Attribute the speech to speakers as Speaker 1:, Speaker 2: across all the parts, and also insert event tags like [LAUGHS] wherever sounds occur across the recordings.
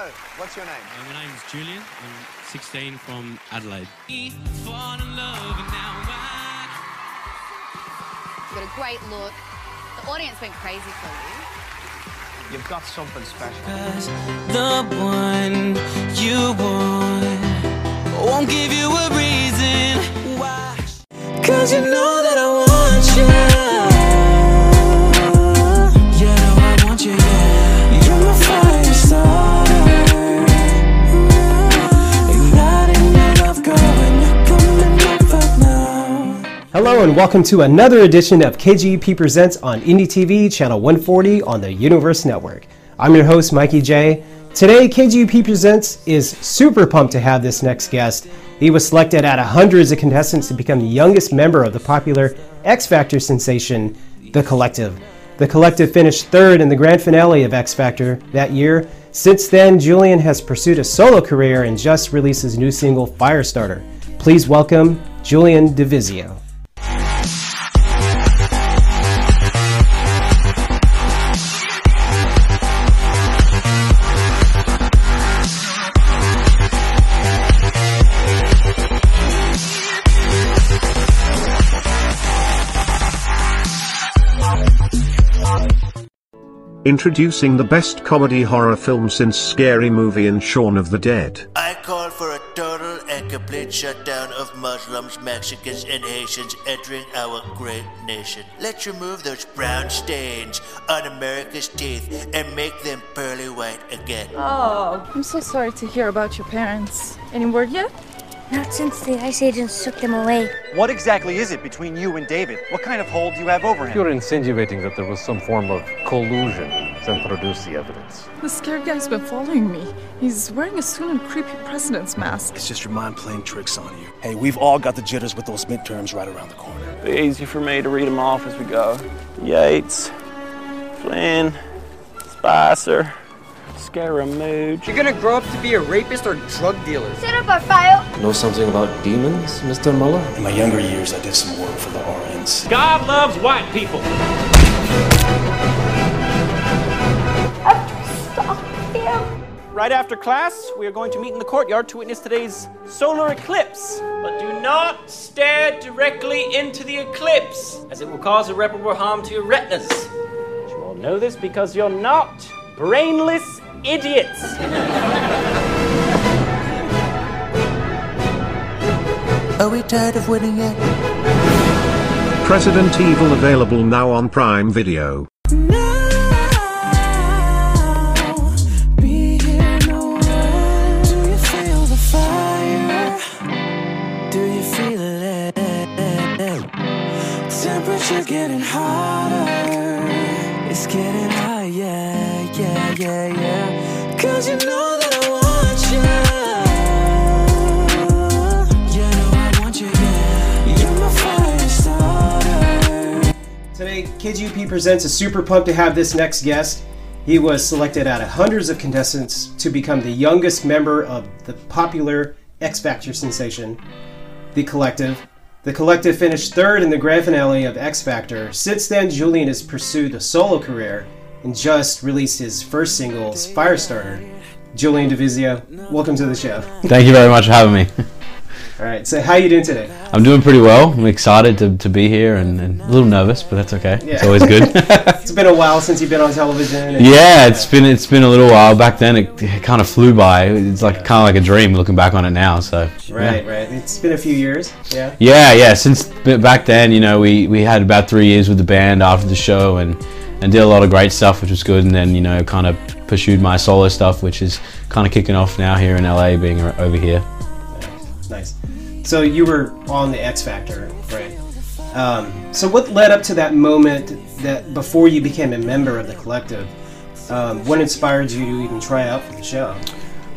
Speaker 1: Hello, what's your name?
Speaker 2: Uh, my name's Julian. I'm 16 from Adelaide.
Speaker 3: You've got a great look. The audience went crazy for you.
Speaker 1: You've got something special.
Speaker 4: the one you want won't give you a reason why. Cause you know that I want you.
Speaker 5: Hello and welcome to another edition of KGP Presents on Indie TV, channel 140 on the Universe Network. I'm your host, Mikey J. Today, KGP Presents is super pumped to have this next guest. He was selected out of hundreds of contestants to become the youngest member of the popular X Factor sensation, The Collective. The Collective finished third in the grand finale of X Factor that year. Since then, Julian has pursued a solo career and just released his new single, Firestarter. Please welcome Julian DeVizio.
Speaker 6: Introducing the best comedy horror film since Scary Movie and Shaun of the Dead.
Speaker 7: I call for a total and complete shutdown of Muslims, Mexicans, and Haitians entering our great nation. Let's remove those brown stains on America's teeth and make them pearly white again.
Speaker 8: Oh, I'm so sorry to hear about your parents. Any word yet?
Speaker 9: Not since the Ice Agents took them away.
Speaker 10: What exactly is it between you and David? What kind of hold do you have over him?
Speaker 11: You're insinuating that there was some form of collusion. Then produce the evidence.
Speaker 8: The scared guy's been following me. He's wearing a suit and creepy president's mask.
Speaker 12: It's just your mind playing tricks on you. Hey, we've all got the jitters with those midterms right around the corner.
Speaker 13: Be easy for me to read them off as we go. Yates, Flynn, Spicer, Scaramucci.
Speaker 14: You're gonna grow up to be a rapist or drug dealer.
Speaker 9: Set up our file.
Speaker 11: Know something about demons, Mr. Mueller?
Speaker 12: In my younger years, I did some work for the Orients.
Speaker 15: God loves white people.
Speaker 9: Stop him.
Speaker 13: Right after class, we are going to meet in the courtyard to witness today's solar eclipse.
Speaker 15: But do not stare directly into the eclipse, as it will cause irreparable harm to your retinas. You all know this because you're not brainless idiots.
Speaker 7: Are we tired of winning yet?
Speaker 6: President Evil available now on Prime Video.
Speaker 4: Be here nowhere. Do you feel the fire? Do you feel it? Temperature getting hotter. It's getting
Speaker 5: KGP Presents is super pumped to have this next guest. He was selected out of hundreds of contestants to become the youngest member of the popular X Factor sensation, The Collective. The Collective finished third in the grand finale of X Factor. Since then, Julian has pursued a solo career and just released his first singles, Firestarter. Julian DeVizio, welcome to the show.
Speaker 16: Thank you very much for having me. [LAUGHS]
Speaker 5: All right, so how are you doing today?
Speaker 16: I'm doing pretty well. I'm excited to, to be here and, and a little nervous, but that's okay. It's always good. [LAUGHS]
Speaker 5: it's been a while since you've been on television.
Speaker 16: yeah, it's been it's been a little while. Back then, it, it kind of flew by. It's like kind of like a dream looking back on it now. So
Speaker 5: Right,
Speaker 16: yeah.
Speaker 5: right. It's been a few years. Yeah.
Speaker 16: Yeah, yeah. Since back then, you know, we, we had about three years with the band after the show and, and did a lot of great stuff, which was good. And then, you know, kind of pursued my solo stuff, which is kind of kicking off now here in LA, being over here.
Speaker 5: Nice. So you were on the X Factor, right? Um, so what led up to that moment that before you became a member of the collective? Um, what inspired you to even try out for the show?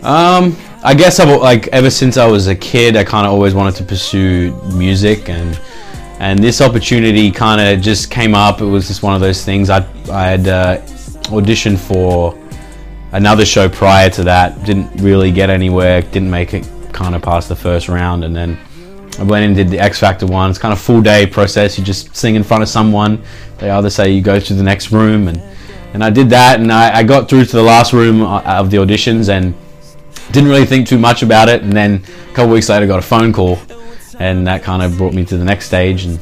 Speaker 16: Um, I guess I've like ever since I was a kid, I kind of always wanted to pursue music, and and this opportunity kind of just came up. It was just one of those things. I I had uh, auditioned for another show prior to that. Didn't really get anywhere. Didn't make it kind of past the first round, and then I went and did the X Factor one. It's kind of full day process. You just sing in front of someone. They either say you go to the next room and and I did that, and I, I got through to the last room uh, of the auditions, and didn't really think too much about it. And then a couple weeks later, got a phone call, and that kind of brought me to the next stage. And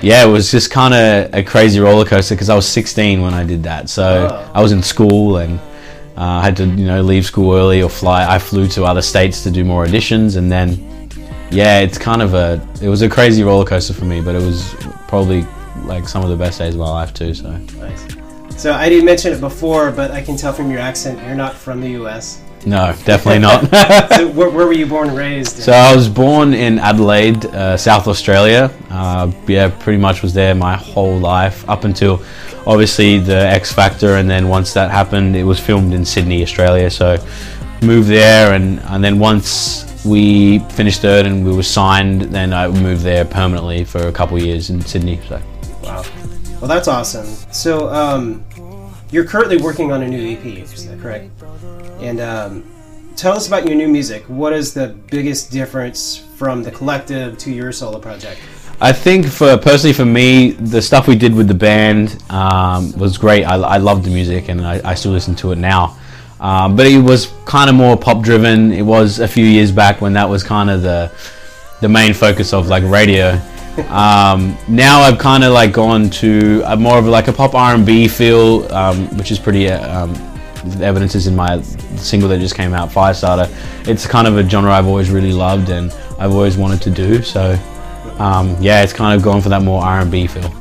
Speaker 16: yeah, it was just kind of a crazy roller coaster because I was 16 when I did that, so
Speaker 5: Oh.
Speaker 16: I was in school and. Uh, I had to, you know, leave school early or fly. I flew to other states to do more auditions, and then, yeah, it's kind of a. It was a crazy roller coaster for me, but it was probably like some of the best days of my life too. So.
Speaker 5: Nice. So I didn't mention it before, but I can tell from your accent you're not from the U.S.
Speaker 16: No, definitely not. [LAUGHS]
Speaker 5: so [LAUGHS] where, where were you born and raised?
Speaker 16: So I was born in Adelaide, uh, South Australia. Uh, yeah, pretty much was there my whole life up until obviously the X Factor, and then once that happened, it was filmed in Sydney, Australia. So moved there, and and then once we finished third and we were signed, then I moved there permanently for a couple of years in Sydney. So
Speaker 5: Wow. Well, that's awesome. So, um, you're currently working on a new EP, is that correct? And um, tell us about your new music. What is the biggest difference from the collective to your solo project?
Speaker 16: I think for personally for me, the stuff we did with the band um, was great. I, I loved the music and I, I still listen to it now. Um, but it was kind of more pop driven. It was a few years back when that was kind of the the main focus of like radio. Um, now I've kind of like gone to a more of like a pop R and B feel, um, which is pretty. uh, Um, the evidence is in my single that just came out, Firestarter. It's kind of a genre I've always really loved and I've always wanted to do. So um, yeah, it's kind of gone for that more R and B feel.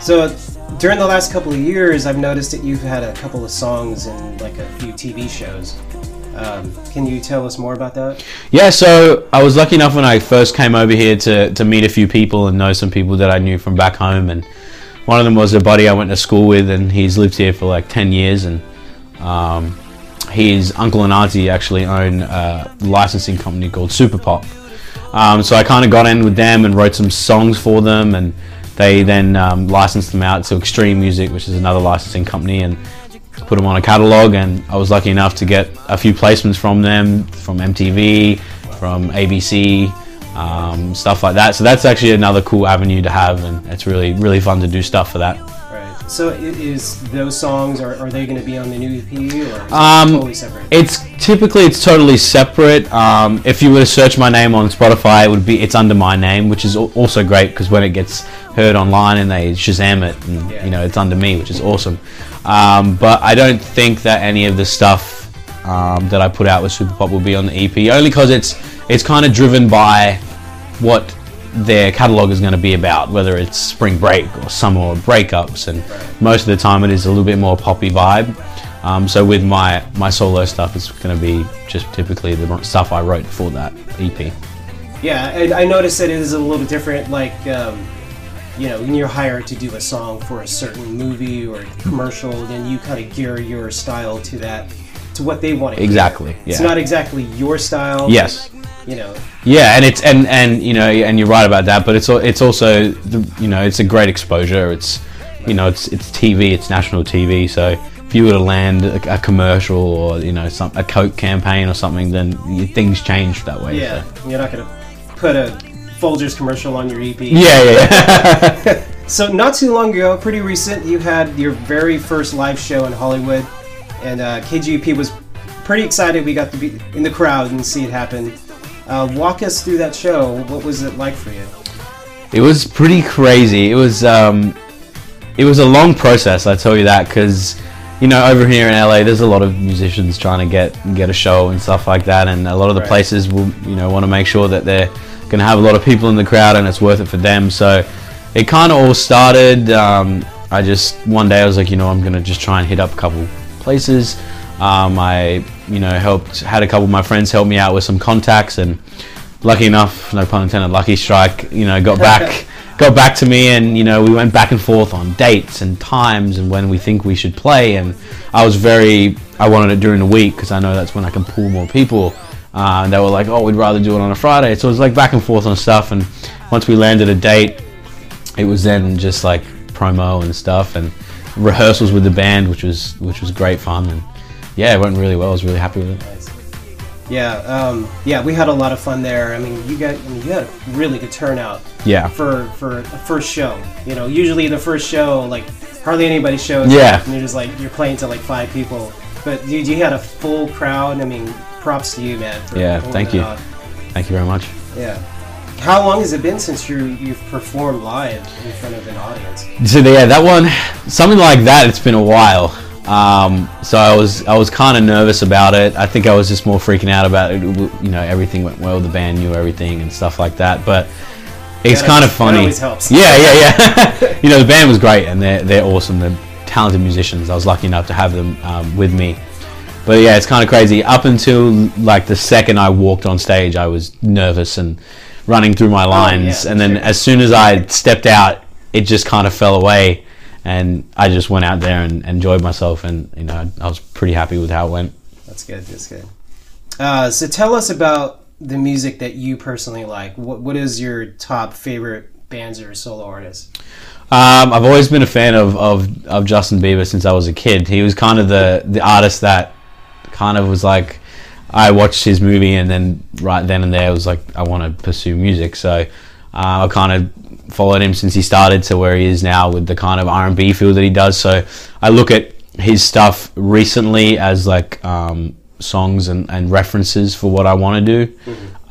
Speaker 5: So, during the last couple of years, I've noticed that you've had a couple of songs in like a few TV shows. Um, can you tell us more about that?
Speaker 16: Yeah, so I was lucky enough when I first came over here to, to meet a few people and know some people that I knew from back home. And one of them was a buddy I went to school with, and he's lived here for like 10 years. And um, his uncle and auntie actually own a licensing company called Super Pop. Um, so I kind of got in with them and wrote some songs for them, and they then um, licensed them out to Extreme Music, which is another licensing company, and put them on a catalog. And I was lucky enough to get a few placements from them, from MTV, from ABC, um, stuff like that. So that's actually another cool avenue to have, and it's really really fun to do stuff for that.
Speaker 5: Right. So, is those songs are, are they going to be on the new EP or
Speaker 16: Um,
Speaker 5: totally separate?
Speaker 16: It's typically it's totally separate. Um, if you were to search my name on Spotify, it would be it's under my name, which is also great because when it gets heard online and they Shazam it, and you know it's under me, which is awesome. Um, but I don't think that any of the stuff um, that I put out with Super Pop will be on the EP, only because it's it's kind of driven by what their catalog is going to be about, whether it's spring break or summer breakups, and most of the time it is a little bit more poppy vibe. Um, so with my my solo stuff, it's going to be just typically the stuff I wrote for that EP.
Speaker 5: Yeah, I noticed that it is a little different. Like, um, you know, when you're hired to do a song for a certain movie or commercial, then you kind of gear your style to that, to what they want.
Speaker 16: Exactly,
Speaker 5: It's not exactly your style.
Speaker 16: Yes.
Speaker 5: You know.
Speaker 16: Yeah, and it's and and you know and you're right about that, but it's it's also the, you know it's a great exposure. It's you know it's it's TV, it's national TV. So if you were to land a, a commercial or you know some a Coke campaign or something, then you, things change that way.
Speaker 5: Yeah,
Speaker 16: so.
Speaker 5: you're not gonna put a Folgers commercial on your EP.
Speaker 16: Yeah, yeah, [LAUGHS]
Speaker 5: so not too long ago, pretty recent, you had your very first live show in Hollywood, and uh, KGP was pretty excited. We got to be in the crowd and see it happen. Uh, walk us through that show. What was it like for you?
Speaker 16: It was pretty crazy. It was um, it was a long process. I tell you that because you know over here in LA, there's a lot of musicians trying to get get a show and stuff like that, and a lot of the
Speaker 5: Right.
Speaker 16: places will you know want to make sure that they're going to have a lot of people in the crowd and it's worth it for them. So it kind of all started. Um, I just one day I was like, you know, I'm going to just try and hit up a couple places. Um, I you know helped had a couple of my friends help me out with some contacts and lucky enough, no pun intended, lucky strike, you know, got back [LAUGHS] got back to me and you know we went back and forth on dates and times and when we think we should play and I was very I wanted it during the week because I know that's when I can pull more people uh, and they were like oh we'd rather do it on a Friday so it was like back and forth on stuff and once we landed a date it was then just like promo and stuff and rehearsals with the band which was which was great fun and yeah it went really well I was really happy with it
Speaker 5: Yeah, um, yeah, we had a lot of fun there. I mean, you got, I mean, you had a really good turnout.
Speaker 16: Yeah.
Speaker 5: For for a first show, you know, usually the first show, like hardly anybody shows
Speaker 16: Yeah.
Speaker 5: up, and you're just like you're playing to like five people. But dude, you had a full crowd. I mean, props to you, man. for
Speaker 16: Yeah, thank you.
Speaker 5: off.
Speaker 16: Thank you very much.
Speaker 5: Yeah. How long has it been since you you've performed live in front of an audience?
Speaker 16: So yeah, that one, something like that. It's been a while. Um, so I was I was kind of nervous about it. I think I was just more freaking out about it. You know, everything went well. The band knew everything and stuff like that. But it's kind of funny.
Speaker 5: always helps.
Speaker 16: Yeah, yeah, yeah. [LAUGHS] you know, the band was great and they're they're awesome. They're talented musicians. I was lucky enough to have them um, with me. But yeah, it's kind of crazy. Up until like the second I walked on stage, I was nervous and running through my lines.
Speaker 5: yeah,
Speaker 16: and then as soon as I stepped out, it just kind of fell away. And I just went out there and enjoyed myself. And you know, I was pretty happy with how it went.
Speaker 5: That's good. That's good. Uh, so tell us about the music that you personally like. What What is your top favorite bands or solo artists?
Speaker 16: Um, I've always been a fan of, of, of Justin Bieber since I was a kid. He was kind of the, the artist that kind of was like, I watched his movie and then right then and there was like, I want to pursue music. So uh, I kind of followed him since he started to where he is now with the kind of R&B feel that he does. So I look at his stuff recently as like um, songs and, and references for what I want to do.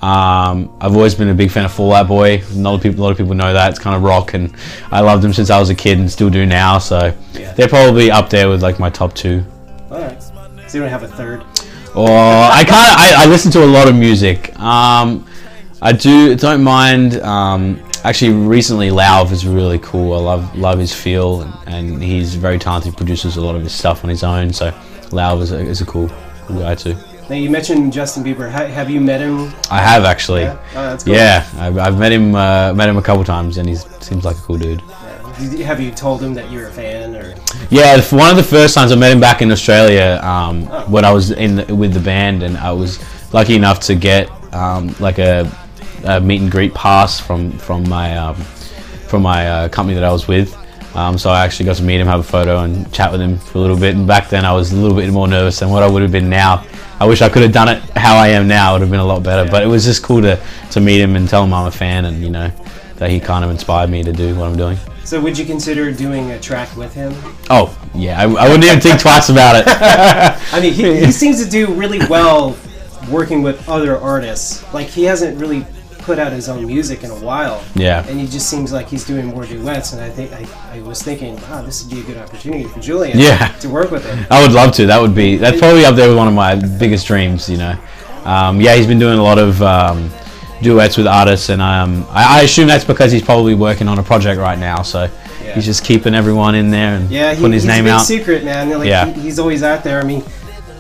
Speaker 16: Um, I've always been a big fan of Fall Out Boy. A lot of people, a lot of people know that it's kind of rock, and I loved them since I was a kid and still do now. So
Speaker 5: Yeah.
Speaker 16: they're probably up there with like my top two.
Speaker 5: All right. So you don't have a third.
Speaker 16: Or I of I, I listen to a lot of music. Um, I do don't mind. Um, actually, recently Lauv is really cool. I love love his feel, and, and he's very talented. Produces a lot of his stuff on his own. So Lauv is a, is a cool cool guy too.
Speaker 5: Now you mentioned Justin Bieber. Ha- have you met him?
Speaker 16: I have actually.
Speaker 5: Yeah? Oh, that's cool.
Speaker 16: Yeah, I've, I've met him uh, met him a couple times, and he seems like a cool dude.
Speaker 5: Did- Have you told him that you're a fan or?
Speaker 16: Yeah, one of the first times I met him back in Australia um, when I was in the, with the band, and I was lucky enough to get um, like a, a meet and greet pass from from my um, from my uh, company that I was with. Um, so I actually got to meet him, have a photo, and chat with him for a little bit. And back then, I was a little bit more nervous than what I would have been now. I wish I could have done it how I am now. It would have been a lot better. But it was just cool to, to meet him and tell him I'm a fan, and you know that he kind of inspired me to do what I'm doing.
Speaker 5: So would you consider doing a track with him?
Speaker 16: Oh yeah, I, I wouldn't even think twice about it. [LAUGHS]
Speaker 5: I mean, he, he seems to do really well working with other artists. Like he hasn't really put out his own music in a while.
Speaker 16: Yeah.
Speaker 5: And he just seems like he's doing more duets. And I think I, I was thinking, wow, this would be a good opportunity for Julian.
Speaker 16: Yeah.
Speaker 5: To work with him.
Speaker 16: I would love to. That would be that's probably up there with one of my biggest dreams. You know, um, yeah, he's been doing a lot of um, duets with artists, and um, I, I assume that's because he's probably working on a project right now. So he's just keeping everyone in there and
Speaker 5: Yeah, he,
Speaker 16: putting his
Speaker 5: he's
Speaker 16: name out.
Speaker 5: secret, man. Like,
Speaker 16: Yeah.
Speaker 5: he, he's always out there. I mean,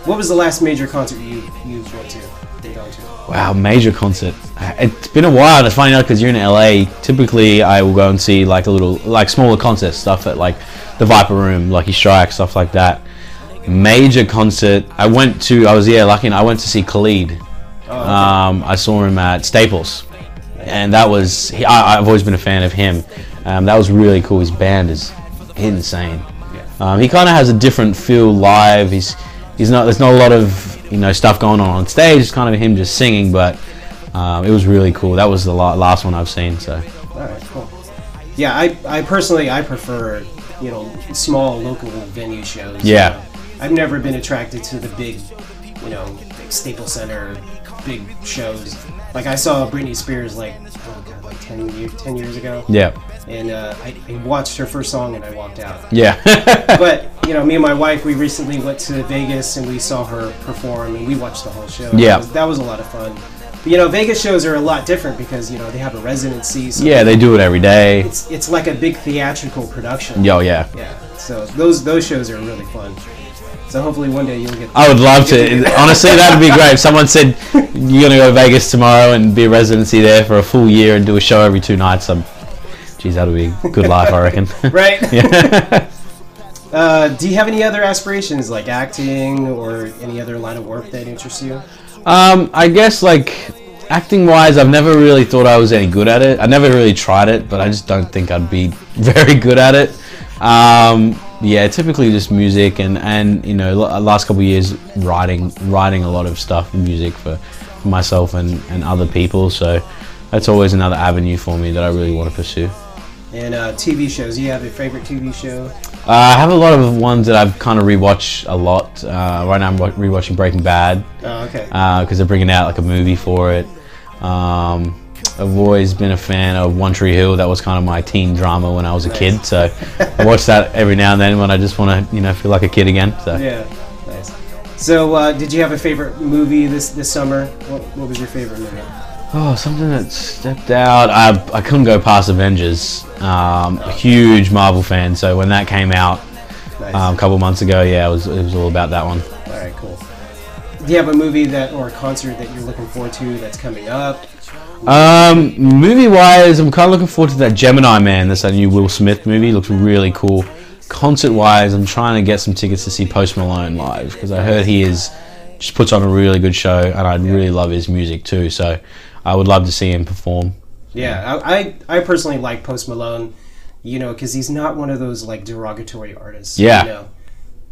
Speaker 5: what was the last major concert you you went to? Been going to?
Speaker 16: Wow, major concert. It's been a while. It's funny enough because you're in LA. Typically, I will go and see like a little, like smaller concert stuff at like the Viper Room, Lucky Strike, stuff like that. Major concert. I went to. I was yeah, lucky. I went to see Khalid.
Speaker 5: Oh,
Speaker 16: Um, I saw him at Staples, and that was. He, I, I've always been a fan of him. Um, that was really cool. His band is insane. Um, he kind of has a different feel live. He's he's not. There's not a lot of you know stuff going on on stage. It's kind of him just singing, but um, it was really cool. That was the last one I've seen. So
Speaker 5: All right, cool. Yeah, I, I personally I prefer you know small local venue shows.
Speaker 16: Yeah.
Speaker 5: I've never been attracted to the big, you know, big Staples Center, big shows. Like I saw Britney Spears like oh god, like 10, year, 10 years ago.
Speaker 16: Yeah.
Speaker 5: And uh, I, I watched her first song and I walked out.
Speaker 16: Yeah. [LAUGHS]
Speaker 5: but you know, me and my wife, we recently went to Vegas and we saw her perform and we watched the whole show.
Speaker 16: Yeah.
Speaker 5: That was, that was a lot of fun. But, you know, Vegas shows are a lot different because you know they have a residency. So
Speaker 16: yeah, they do it every day.
Speaker 5: It's it's like a big theatrical production.
Speaker 16: Yo, yeah.
Speaker 5: Yeah. So those those shows are really fun. So hopefully one day you'll get.
Speaker 16: I would love
Speaker 5: you'll get do
Speaker 16: to.
Speaker 5: that.
Speaker 16: Honestly, that'd be great. If someone said [LAUGHS] you're gonna go to Vegas tomorrow and be a residency there for a full year and do a show every two nights, I'm, geez, that'd be good life, I reckon. [LAUGHS] [LAUGHS]
Speaker 5: right?
Speaker 16: yeah.
Speaker 5: Uh, do you have any other aspirations like acting or any other line of work that interests you?
Speaker 16: Um, I guess like acting wise, I've never really thought I was any good at it. I never really tried it, but I just don't think I'd be [LAUGHS] very good at it. Um, yeah, typically just music and and you know l- last couple years writing writing a lot of stuff music for, for myself and and other people. So that's always another avenue for me that I really want to pursue.
Speaker 5: And uh, TV shows. Do you have a favorite TV show?
Speaker 16: Uh, I have a lot of ones that I've kind of rewatched a lot. Uh, right now, I'm rewatching Breaking Bad.
Speaker 5: Oh, okay.
Speaker 16: Because they're bringing out like a movie for it. Um, I've always been a fan of One Tree Hill. That was kind of my teen drama when I was a kid. So I watch that every now and then when I just want to, you know, feel like a kid again. So
Speaker 5: Yeah, nice. So, uh, did you have a favorite movie this this summer? What, what was your favorite movie?
Speaker 16: Oh, something that stepped out. I, I couldn't go past Avengers. Um, huge Marvel fan, so when that came out um, a couple months ago, yeah, it was it was all about that one.
Speaker 5: All right, cool. Do you have a movie that or a concert that you're looking forward to that's coming up?
Speaker 16: Um, movie wise, I'm kind of looking forward to that Gemini Man. That's that new Will Smith movie. Looks really cool. Concert wise, I'm trying to get some tickets to see Post Malone live because I heard he is just puts on a really good show, and I really love his music too. So I would love to see him perform.
Speaker 5: Yeah, I I, I personally like Post Malone, you know, because he's not one of those like derogatory artists.
Speaker 16: Yeah.
Speaker 5: You know?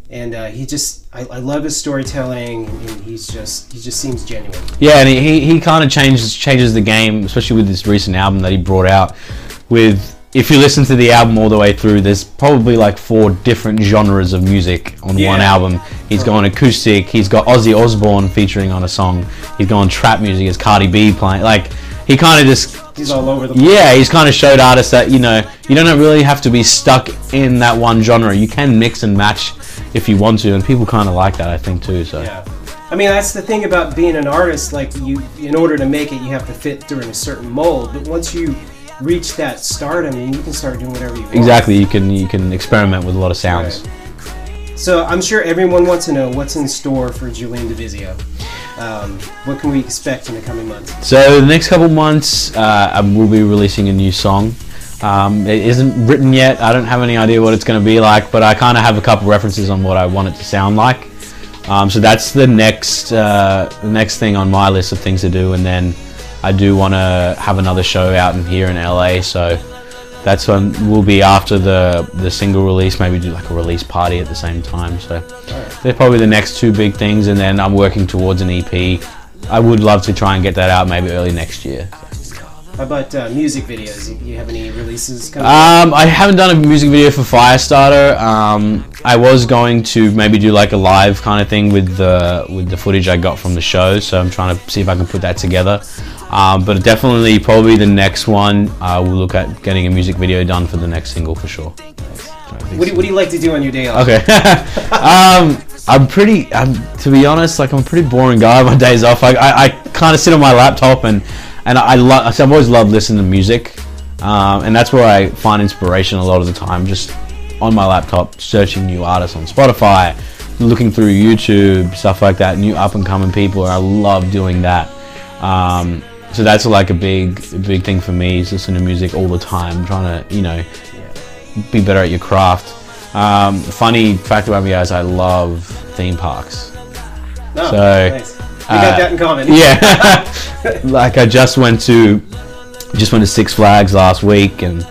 Speaker 5: And uh, he just, I, I love his storytelling, and he's just, he just seems genuine.
Speaker 16: Yeah, and he, he, he kind of changes changes the game, especially with this recent album that he brought out. With if you listen to the album all the way through, there's probably like four different genres of music on
Speaker 5: Yeah.
Speaker 16: one album. He's gone acoustic. He's got Ozzy Osbourne featuring on a song. He's gone trap music. Has Cardi B playing? Like he kind of just
Speaker 5: He's all over the place.
Speaker 16: yeah, he's kind of showed artists that you know you don't really have to be stuck in that one genre. You can mix and match if you want to, and people kind of like that, I think too. So
Speaker 5: Yeah. I mean, that's the thing about being an artist. Like, you, in order to make it, you have to fit during a certain mold. But once you reach that stardom, you can start doing whatever you want.
Speaker 16: exactly, you can you can experiment with a lot of sounds.
Speaker 5: So I'm sure everyone wants to know what's in store for Julian Divizio. Um, what can we expect in the coming months?
Speaker 16: So the next couple months, uh, I will be releasing a new song. Um, it isn't written yet. I don't have any idea what it's going to be like, but I kind of have a couple references on what I want it to sound like. Um, so that's the next uh, the next thing on my list of things to do, and then I do want to have another show out in here in LA. So that's when we'll be after the the single release. Maybe do like a release party at the same time. So they're probably the next two big things, and then I'm working towards an EP. I would love to try and get that out maybe early next year.
Speaker 5: How about uh, music videos? You- You have any releases coming?
Speaker 16: Um, I haven't done a music video for Firestarter. Um, I was going to maybe do like a live kind of thing with the with the footage I got from the show, so I'm trying to see if I can put that together. Um, but definitely, probably the next one, uh, we'll look at getting a music video done for the next single for sure.
Speaker 5: What do, you, what do you like to do on your day off?
Speaker 16: Okay. [LAUGHS] um, I'm pretty. I'm to be honest, like I'm a pretty boring guy on my days off. I, I, I kind of sit on my laptop and and I love. I've always loved listening to music, um, and that's where I find inspiration a lot of the time. Just on my laptop, searching new artists on Spotify, looking through YouTube, stuff like that. New up and coming people. I love doing that. Um, so that's like a big, a big thing for me. Is listening to music all the time, trying to you know be better at your craft. Um, funny fact about me, is I love theme parks.
Speaker 5: Oh,
Speaker 16: so,
Speaker 5: nice. We got that in common.
Speaker 16: Yeah, [LAUGHS] [LAUGHS] like I just went to just went to Six Flags last week, and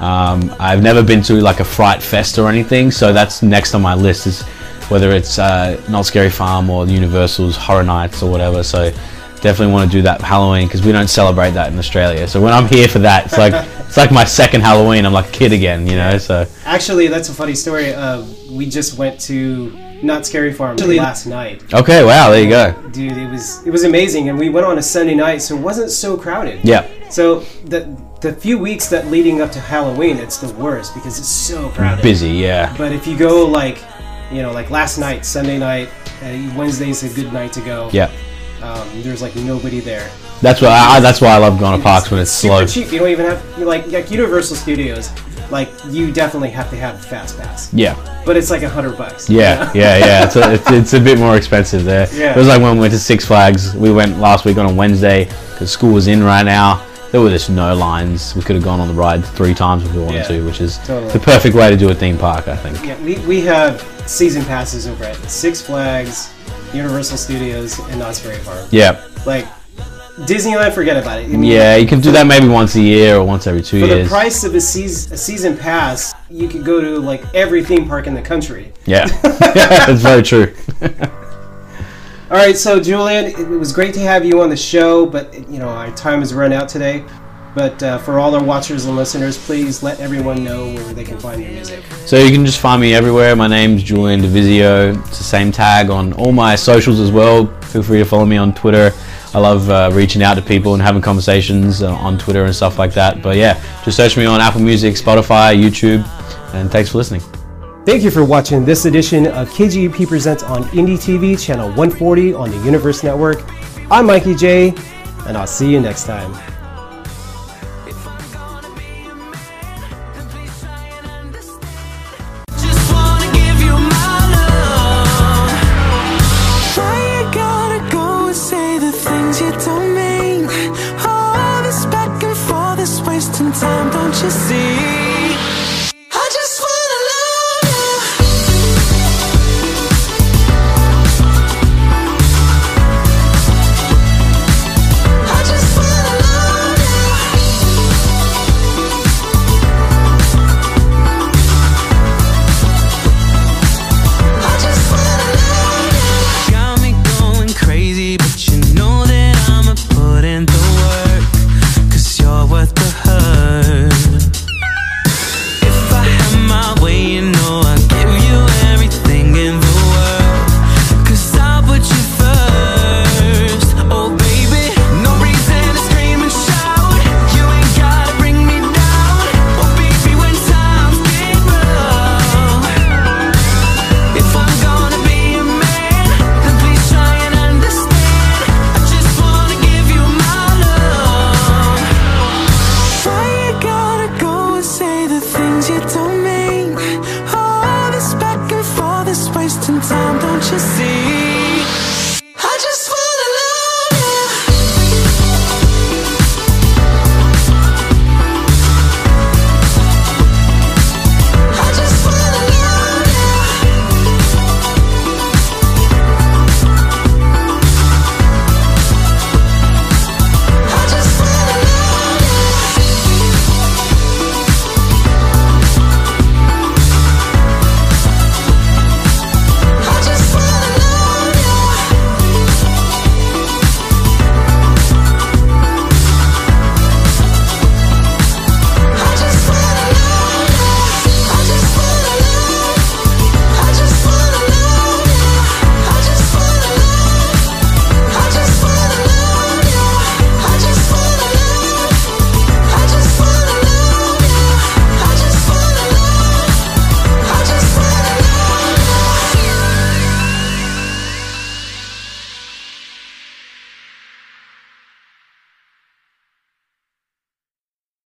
Speaker 16: um, I've never been to like a Fright Fest or anything. So that's next on my list is whether it's uh, Knott's Scary Farm or Universal's Horror Nights or whatever. So definitely want to do that Halloween because we don't celebrate that in Australia. So when I'm here for that, it's like it's like my second Halloween. I'm like a kid again, you know. So
Speaker 5: Actually, that's a funny story. Uh, we just went to Knott's Scary Farm last night.
Speaker 16: okay, wow, there you go.
Speaker 5: Dude, it was it was amazing, and we went on a Sunday night, so it wasn't so crowded.
Speaker 16: Yeah.
Speaker 5: So the the few weeks that leading up to Halloween, it's the worst because it's so crowded.
Speaker 16: Busy, yeah.
Speaker 5: But if you go like, you know, like last night, Sunday night, uh, Wednesday's a good night to go.
Speaker 16: Yeah.
Speaker 5: Um, there's like nobody there.
Speaker 16: That's why I, that's why I love going to parks when it's slow.
Speaker 5: Super cheap. You don't even have like like Universal Studios. Like you definitely have to have a fast pass.
Speaker 16: Yeah.
Speaker 5: But it's like a hundred bucks.
Speaker 16: Yeah, yeah, yeah. It's a, [LAUGHS] it's, it's a bit more expensive there.
Speaker 5: Yeah.
Speaker 16: It was like when we went to Six Flags. We went last week on a Wednesday because school was in right now. There were just no lines. We could have gone on the ride three times if we wanted
Speaker 5: Yeah,
Speaker 16: to, which is
Speaker 5: totally.
Speaker 16: the perfect way to do a theme park, I think.
Speaker 5: Yeah, we, we have season passes over at Six Flags, Universal Studios, and Knott's Berry Farm.
Speaker 16: Yeah.
Speaker 5: Like Disneyland, forget about it. I mean,
Speaker 16: Yeah, you can do that maybe once a year or once every two
Speaker 5: For the
Speaker 16: years.
Speaker 5: price of a season, a season pass, you could go to like every theme park in the country.
Speaker 16: Yeah, [LAUGHS] [LAUGHS] that's very true.
Speaker 5: All right, so Julian, it was great to have you on the show, but you know our time has run out today.
Speaker 4: But uh, for all our watchers and listeners, please let everyone know where they can find your music.
Speaker 16: So you can just find me everywhere. My name's Julian Divizio. It's the same tag on all my socials as well. Feel free to follow me on Twitter. I love uh, reaching out to people and having conversations uh, on Twitter and stuff like that. But yeah, just search me on Apple Music, Spotify, YouTube, and thanks for listening.
Speaker 4: Thank you for watching this edition of KGP Presents on Indie TV, channel 140 on the Universe Network. I'm Mikey J, and I'll see you next time.